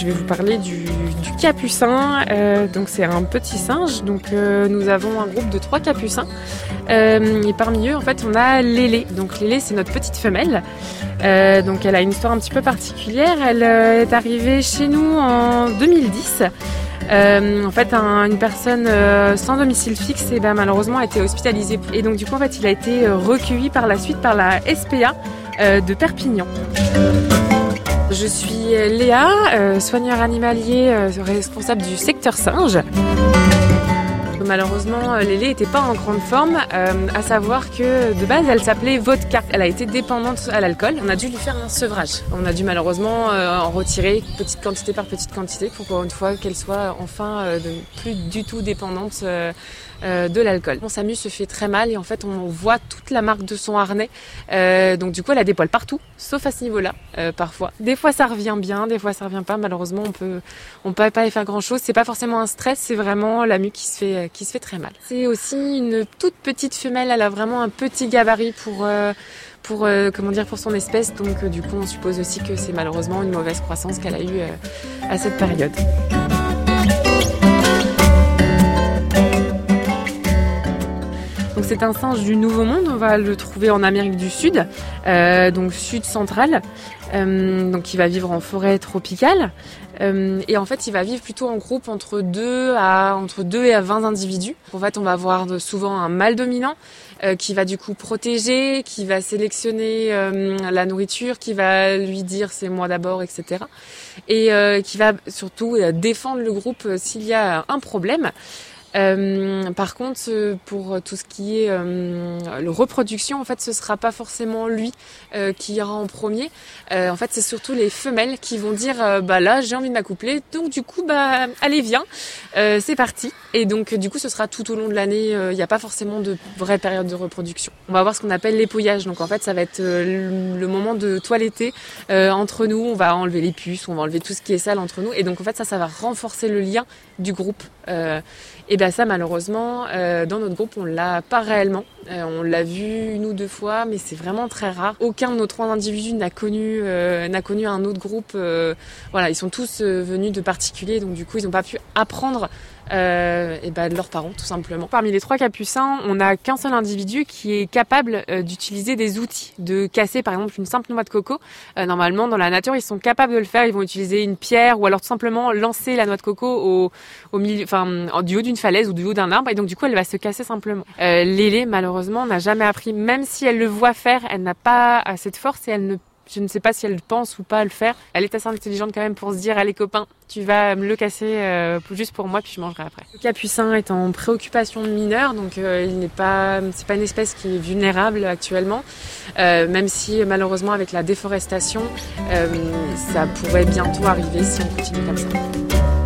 Je vais vous parler du, capucin. Euh, donc c'est un petit singe. Donc euh, nous avons un groupe de trois capucins. Euh, et parmi eux, en fait, on a Lélé. Donc Lélé, c'est notre petite femelle. donc elle a une histoire un petit peu particulière. Elle est arrivée chez nous en 2010. en fait, une personne sans domicile fixe, et eh ben, malheureusement, a été hospitalisée. Et donc, du coup, en fait, il a été recueilli par la suite par la SPA de Perpignan. Je suis Léa, euh, soigneur animalier euh, responsable du secteur singe. Malheureusement, euh, Lélé n'était pas en grande forme, à savoir que de base, elle s'appelait vodka. Elle a été dépendante à l'alcool. On a dû lui faire un sevrage. On a dû malheureusement en retirer petite quantité par petite quantité pour une fois qu'elle soit enfin plus du tout dépendante euh, de l'alcool. Bon, Samu se fait très mal et en fait on voit toute la marque de son harnais. Euh, donc du coup elle a des poils partout, sauf à ce niveau-là euh, parfois. Des fois ça revient bien, des fois ça revient pas. Malheureusement on peut peut pas y faire grand chose. C'est pas forcément un stress, c'est vraiment la mue qui se fait se fait très mal. C'est aussi une toute petite femelle. Elle a vraiment un petit gabarit pour pour comment dire pour son espèce. Donc du coup on suppose aussi que c'est malheureusement une mauvaise croissance qu'elle a eue à cette période. C'est un singe du Nouveau Monde, on va le trouver en Amérique du Sud, euh, donc sud centrale. Euh, donc il va vivre en forêt tropicale. Euh, et en fait, il va vivre plutôt en groupe entre 2 à entre 2 et à 20 individus. En fait, on va avoir souvent un mâle dominant qui va du coup protéger, qui va sélectionner la nourriture, qui va lui dire c'est moi d'abord, etc. Et qui va surtout défendre le groupe s'il y a un problème. Euh, par contre, euh, pour tout ce qui est euh, le reproduction, en fait, ce sera pas forcément lui euh, qui ira en premier. en fait, c'est surtout les femelles qui vont dire, bah là, j'ai envie de m'accoupler, donc du coup, bah allez, viens, c'est parti. Et donc, du coup, ce sera tout au long de l'année. Il n'y a pas forcément de vraie période de reproduction. On va avoir ce qu'on appelle l'épouillage. Donc, en fait, ça va être le moment de toiletter entre nous. On va enlever les puces, on va enlever tout ce qui est sale entre nous. Et donc, en fait, ça, ça va renforcer le lien du groupe. Et bien ça, malheureusement, euh, dans notre groupe, on l'a pas réellement. Euh, on l'a vu une ou deux fois, mais c'est vraiment très rare. Aucun de nos trois individus n'a connu, euh, connu un autre groupe. voilà, ils sont tous venus de particuliers, donc du coup, ils n'ont pas pu apprendre euh, et ben de leurs parents tout simplement. Parmi les trois capucins, on n'a qu'un seul individu qui est capable euh, d'utiliser des outils, de casser par exemple une simple noix de coco. Euh, normalement dans la nature ils sont capables de le faire, ils vont utiliser une pierre ou alors tout simplement lancer la noix de coco au, milieu, enfin du haut d'une falaise ou du haut d'un arbre et donc du coup elle va se casser simplement. Euh, Lélé malheureusement n'a jamais appris, même si elle le voit faire, elle n'a pas assez de force et elle ne je ne sais pas si elle pense ou pas le faire. Elle est assez intelligente quand même pour se dire allez copain, tu vas me le casser euh, juste pour moi puis je mangerai après. Le capucin est en préoccupation mineure donc euh, il n'est pas une espèce qui est vulnérable actuellement euh, même si malheureusement avec la déforestation ça pourrait bientôt arriver si on continue comme ça.